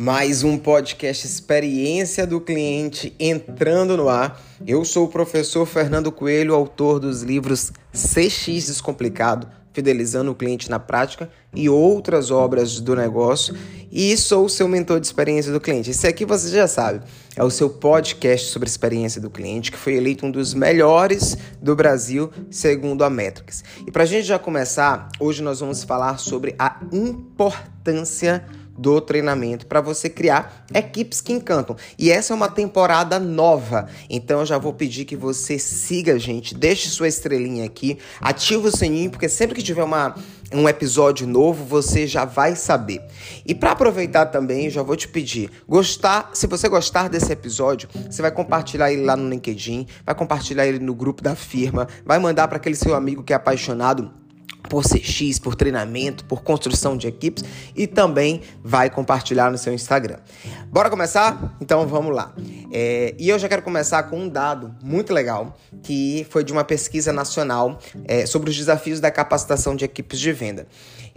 Mais um podcast Experiência do Cliente entrando no ar. Eu sou o professor Fernando Coelho, autor dos livros CX Descomplicado, Fidelizando o Cliente na Prática e outras obras do negócio. E sou o seu mentor de experiência do cliente. Esse aqui você já sabe, é o seu podcast sobre experiência do cliente, que foi eleito um dos melhores do Brasil, segundo a Metrics. E para a gente já começar, hoje nós vamos falar sobre a importância do treinamento para você criar equipes que encantam. E essa é uma temporada nova, então eu já vou pedir que você siga gente, deixe sua estrelinha aqui, ative o sininho, porque sempre que tiver uma, um episódio novo, você já vai saber. E para aproveitar também, já vou te pedir, gostar, se você gostar desse episódio, você vai compartilhar ele lá no LinkedIn, vai compartilhar ele no grupo da firma, vai mandar para aquele seu amigo que é apaixonado por CX, por treinamento, por construção de equipes e também vai compartilhar no seu Instagram. Bora começar? Então vamos lá. É, e eu já quero começar com um dado muito legal que foi de uma pesquisa nacional é, sobre os desafios da capacitação de equipes de venda.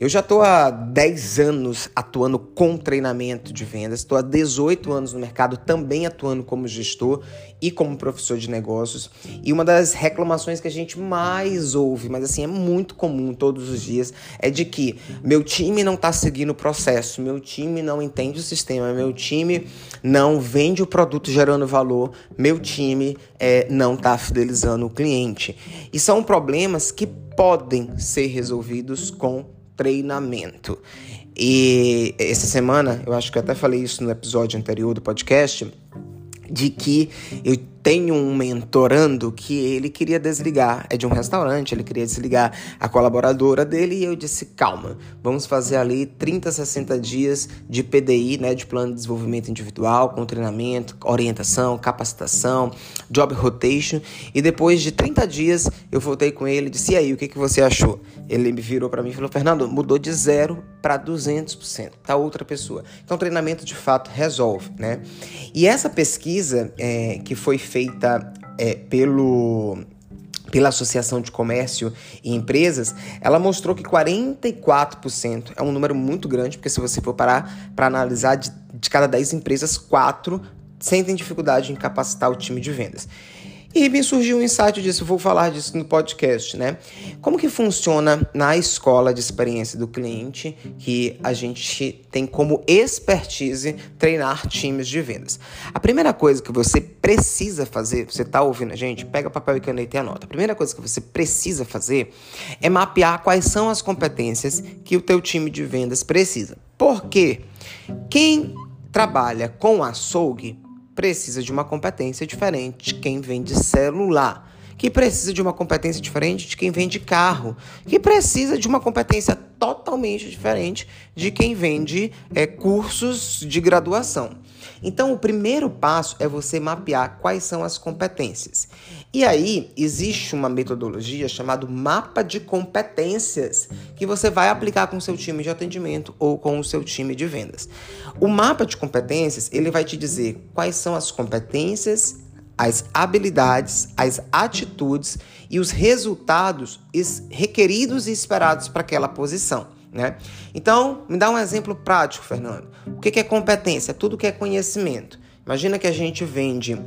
Eu já estou há 10 anos atuando com treinamento de vendas, estou há 18 anos no mercado também atuando como gestor e como professor de negócios. E uma das reclamações que a gente mais ouve, mas assim é muito comum todos os dias, é de que meu time não está seguindo o processo, meu time não entende o sistema, meu time não vende o produto gerando valor, meu time é, não está fidelizando o cliente. E são problemas que podem ser resolvidos com treinamento. E essa semana, eu acho que eu até falei isso no episódio anterior do podcast, de que eu tenho um mentorando que ele queria desligar, é de um restaurante, ele queria desligar a colaboradora dele e eu disse: calma, vamos fazer ali 30, 60 dias de PDI, né, de plano de desenvolvimento individual, com treinamento, orientação, capacitação, job rotation. E depois de 30 dias eu voltei com ele e disse: e aí, o que, que você achou? Ele me virou para mim e falou: Fernando, mudou de zero para 200%, tá outra pessoa. Então, treinamento de fato resolve, né? E essa pesquisa é, que foi feita é, pelo pela Associação de Comércio e Empresas, ela mostrou que 44% é um número muito grande, porque se você for parar para analisar, de, de cada 10 empresas, 4 sentem dificuldade em capacitar o time de vendas. E me surgiu um insight disso, vou falar disso no podcast, né? Como que funciona na escola de experiência do cliente que a gente tem como expertise treinar times de vendas? A primeira coisa que você precisa fazer, você tá ouvindo a gente? Pega papel e caneta e anota. A primeira coisa que você precisa fazer é mapear quais são as competências que o teu time de vendas precisa. Por quê? Quem trabalha com açougue precisa de uma competência diferente de quem vende celular, que precisa de uma competência diferente de quem vende carro, que precisa de uma competência totalmente diferente de quem vende é, cursos de graduação. Então, o primeiro passo é você mapear quais são as competências. E aí, existe uma metodologia chamada mapa de competências que você vai aplicar com o seu time de atendimento ou com o seu time de vendas. O mapa de competências, ele vai te dizer quais são as competências, as habilidades, as atitudes e os resultados requeridos e esperados para aquela posição. Né? Então, me dá um exemplo prático, Fernando. O que é competência? É tudo que é conhecimento. Imagina que a gente vende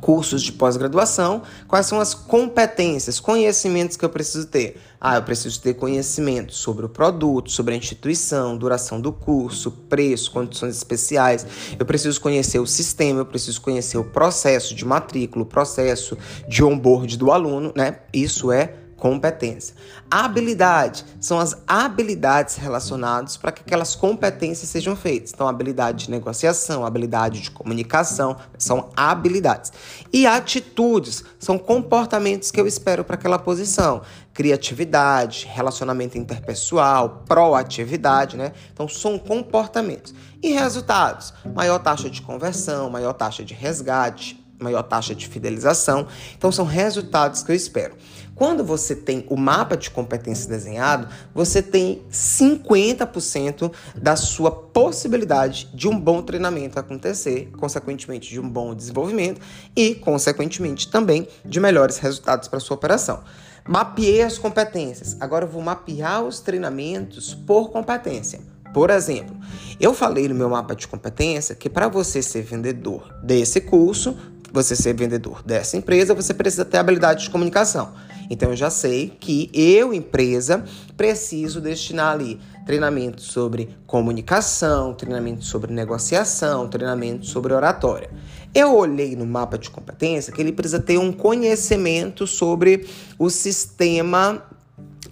cursos de pós-graduação, quais são as competências, conhecimentos que eu preciso ter? Ah, eu preciso ter conhecimento sobre o produto, sobre a instituição, duração do curso, preço, condições especiais. Eu preciso conhecer o sistema, eu preciso conhecer o processo de matrícula, o processo de onboard do aluno, né? Isso é competência. Habilidade são as habilidades relacionadas para que aquelas competências sejam feitas. Então, habilidade de negociação, habilidade de comunicação, são habilidades. E atitudes são comportamentos que eu espero para aquela posição. Criatividade, relacionamento interpessoal, proatividade, né? Então, são comportamentos. E resultados: maior taxa de conversão, maior taxa de resgate, maior taxa de fidelização. Então, são resultados que eu espero. Quando você tem o mapa de competência desenhado, você tem 50% da sua possibilidade de um bom treinamento acontecer, consequentemente de um bom desenvolvimento e, consequentemente, também de melhores resultados para sua operação. Mapeei as competências. Agora eu vou mapear os treinamentos por competência. Por exemplo, eu falei no meu mapa de competência que para você ser vendedor desse curso, você ser vendedor dessa empresa, você precisa ter habilidade de comunicação. Então eu já sei que eu, empresa, preciso destinar ali treinamento sobre comunicação, treinamento sobre negociação, treinamento sobre oratória. Eu olhei no mapa de competência que ele precisa ter um conhecimento sobre o sistema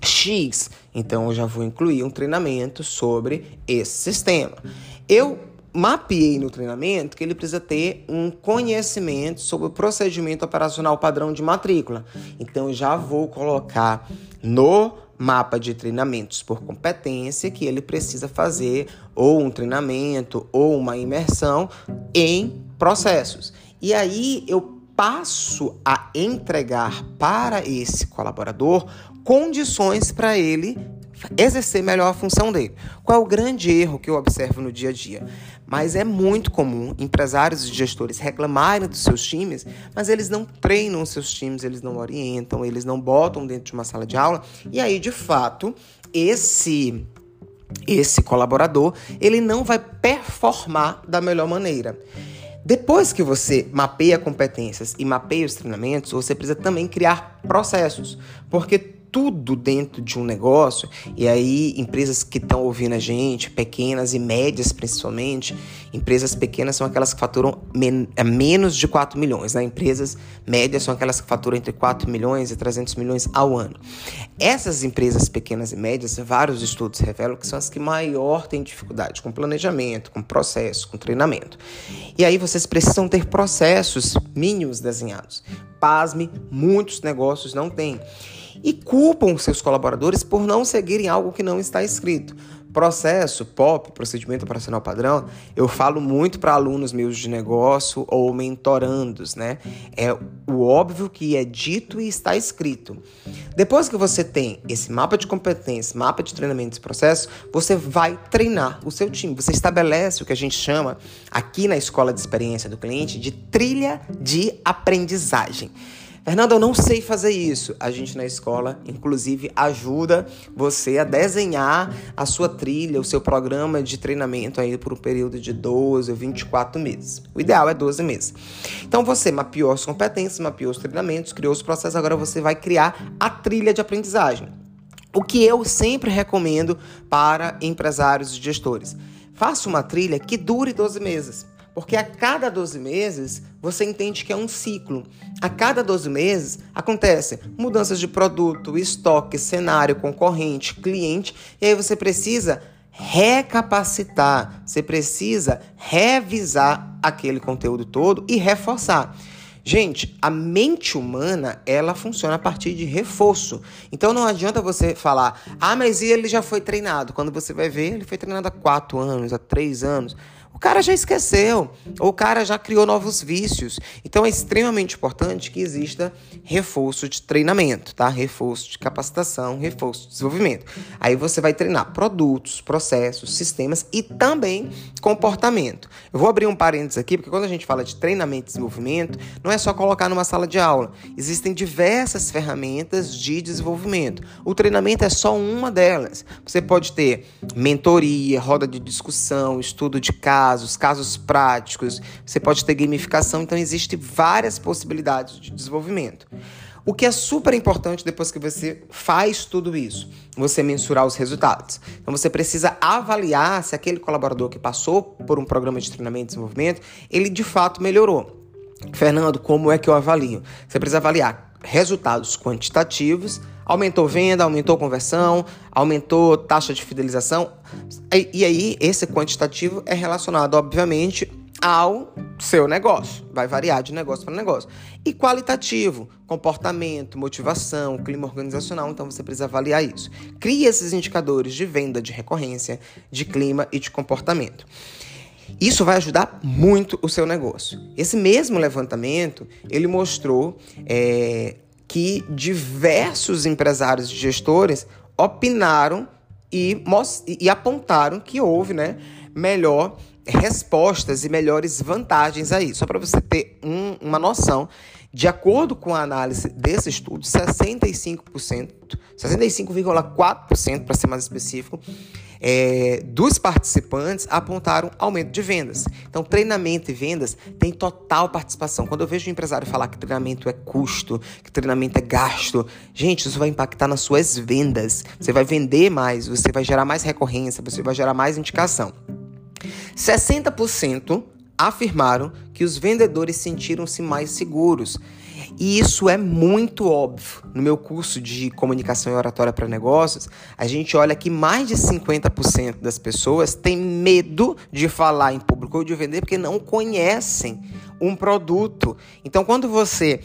X. Então eu já vou incluir um treinamento sobre esse sistema. Eu mapeei no treinamento que ele precisa ter um conhecimento sobre o procedimento operacional padrão de matrícula. Então já vou colocar no mapa de treinamentos por competência que ele precisa fazer ou um treinamento ou uma imersão em processos. E aí eu passo a entregar para esse colaborador condições para ele exercer melhor a função dele. Qual é o grande erro que eu observo no dia a dia? Mas é muito comum empresários e gestores reclamarem dos seus times, mas eles não treinam os seus times, eles não orientam, eles não botam dentro de uma sala de aula. E aí, de fato, esse esse colaborador, ele não vai performar da melhor maneira. Depois que você mapeia competências e mapeia os treinamentos, você precisa também criar processos, porque tudo dentro de um negócio, e aí empresas que estão ouvindo a gente, pequenas e médias principalmente, empresas pequenas são aquelas que faturam men é, menos de 4 milhões, né? empresas médias são aquelas que faturam entre 4 milhões e 300 milhões ao ano. Essas empresas pequenas e médias, vários estudos revelam que são as que maior têm dificuldade com planejamento, com processo, com treinamento. E aí vocês precisam ter processos mínimos desenhados. Pasme, muitos negócios não têm e culpam seus colaboradores por não seguirem algo que não está escrito. Processo, POP, procedimento operacional padrão, eu falo muito para alunos meus de negócio ou mentorandos, né? É o óbvio que é dito e está escrito. Depois que você tem esse mapa de competências, mapa de treinamentos e processos, você vai treinar o seu time. Você estabelece o que a gente chama aqui na escola de experiência do cliente de trilha de aprendizagem. Fernando, eu não sei fazer isso. A gente na escola, inclusive, ajuda você a desenhar a sua trilha, o seu programa de treinamento aí por um período de 12 ou 24 meses. O ideal é 12 meses. Então você mapeou as competências, mapeou os treinamentos, criou os processos, agora você vai criar a trilha de aprendizagem. O que eu sempre recomendo para empresários e gestores. Faça uma trilha que dure 12 meses. Porque a cada 12 meses você entende que é um ciclo. A cada 12 meses acontece mudanças de produto, estoque, cenário, concorrente, cliente, e aí você precisa recapacitar, você precisa revisar aquele conteúdo todo e reforçar. Gente, a mente humana, ela funciona a partir de reforço. Então não adianta você falar, ah, mas ele já foi treinado. Quando você vai ver, ele foi treinado há quatro anos, há três anos o cara já esqueceu, ou o cara já criou novos vícios. Então é extremamente importante que exista reforço de treinamento, tá? Reforço de capacitação, reforço de desenvolvimento. Aí você vai treinar produtos, processos, sistemas e também comportamento. Eu vou abrir um parênteses aqui, porque quando a gente fala de treinamento e desenvolvimento, não é só colocar numa sala de aula. Existem diversas ferramentas de desenvolvimento. O treinamento é só uma delas. Você pode ter mentoria, roda de discussão, estudo de caso casos, casos práticos, você pode ter gamificação, então existe várias possibilidades de desenvolvimento. O que é super importante depois que você faz tudo isso, você mensurar os resultados. Então você precisa avaliar se aquele colaborador que passou por um programa de treinamento e desenvolvimento, ele de fato melhorou. Fernando, como é que eu avalio? Você precisa avaliar resultados quantitativos, aumentou venda, aumentou conversão, aumentou taxa de fidelização. E, e aí, esse quantitativo é relacionado, obviamente, ao seu negócio. Vai variar de negócio para negócio. E qualitativo, comportamento, motivação, clima organizacional. Então você precisa avaliar isso. Crie esses indicadores de venda, de recorrência, de clima e de comportamento. Isso vai ajudar muito o seu negócio. Esse mesmo levantamento ele mostrou é, que diversos empresários e gestores opinaram e, e apontaram que houve né, melhor respostas e melhores vantagens aí. Só para você ter um, uma noção, de acordo com a análise desse estudo, 65%, 65,4% para ser mais específico, é, dos participantes apontaram aumento de vendas. Então, treinamento e vendas tem total participação. Quando eu vejo um empresário falar que treinamento é custo, que treinamento é gasto, gente, isso vai impactar nas suas vendas. Você vai vender mais, você vai gerar mais recorrência, você vai gerar mais indicação. 60% afirmaram que os vendedores sentiram-se mais seguros. E isso é muito óbvio. No meu curso de comunicação e oratória para negócios, a gente olha que mais de 50% das pessoas têm medo de falar em público ou de vender porque não conhecem um produto. Então, quando você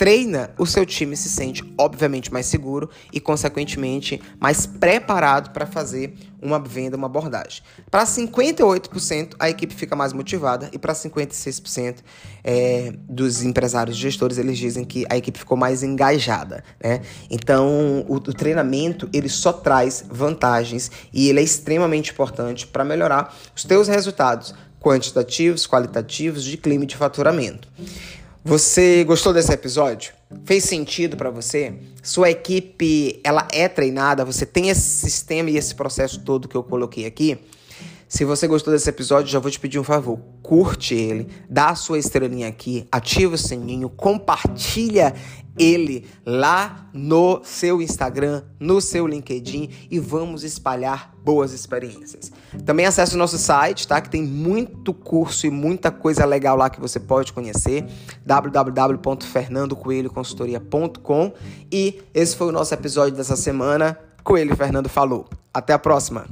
treina, o seu time se sente, obviamente, mais seguro e, consequentemente, mais preparado para fazer uma venda, uma abordagem. Para 58%, a equipe fica mais motivada e para 56% é, dos empresários gestores, eles dizem que a equipe ficou mais engajada. Né? Então, o, o treinamento, ele só traz vantagens e ele é extremamente importante para melhorar os teus resultados quantitativos, qualitativos de clima de faturamento. Você gostou desse episódio? Fez sentido para você? Sua equipe, ela é treinada? Você tem esse sistema e esse processo todo que eu coloquei aqui? Se você gostou desse episódio, já vou te pedir um favor. Curte ele, dá a sua estrelinha aqui, ativa o sininho, compartilha ele lá no seu Instagram, no seu LinkedIn e vamos espalhar boas experiências. Também acesse o nosso site, tá? Que tem muito curso e muita coisa legal lá que você pode conhecer. www.fernandocoelhoconsultoria.com e esse foi o nosso episódio dessa semana. Coelho Fernando falou. Até a próxima.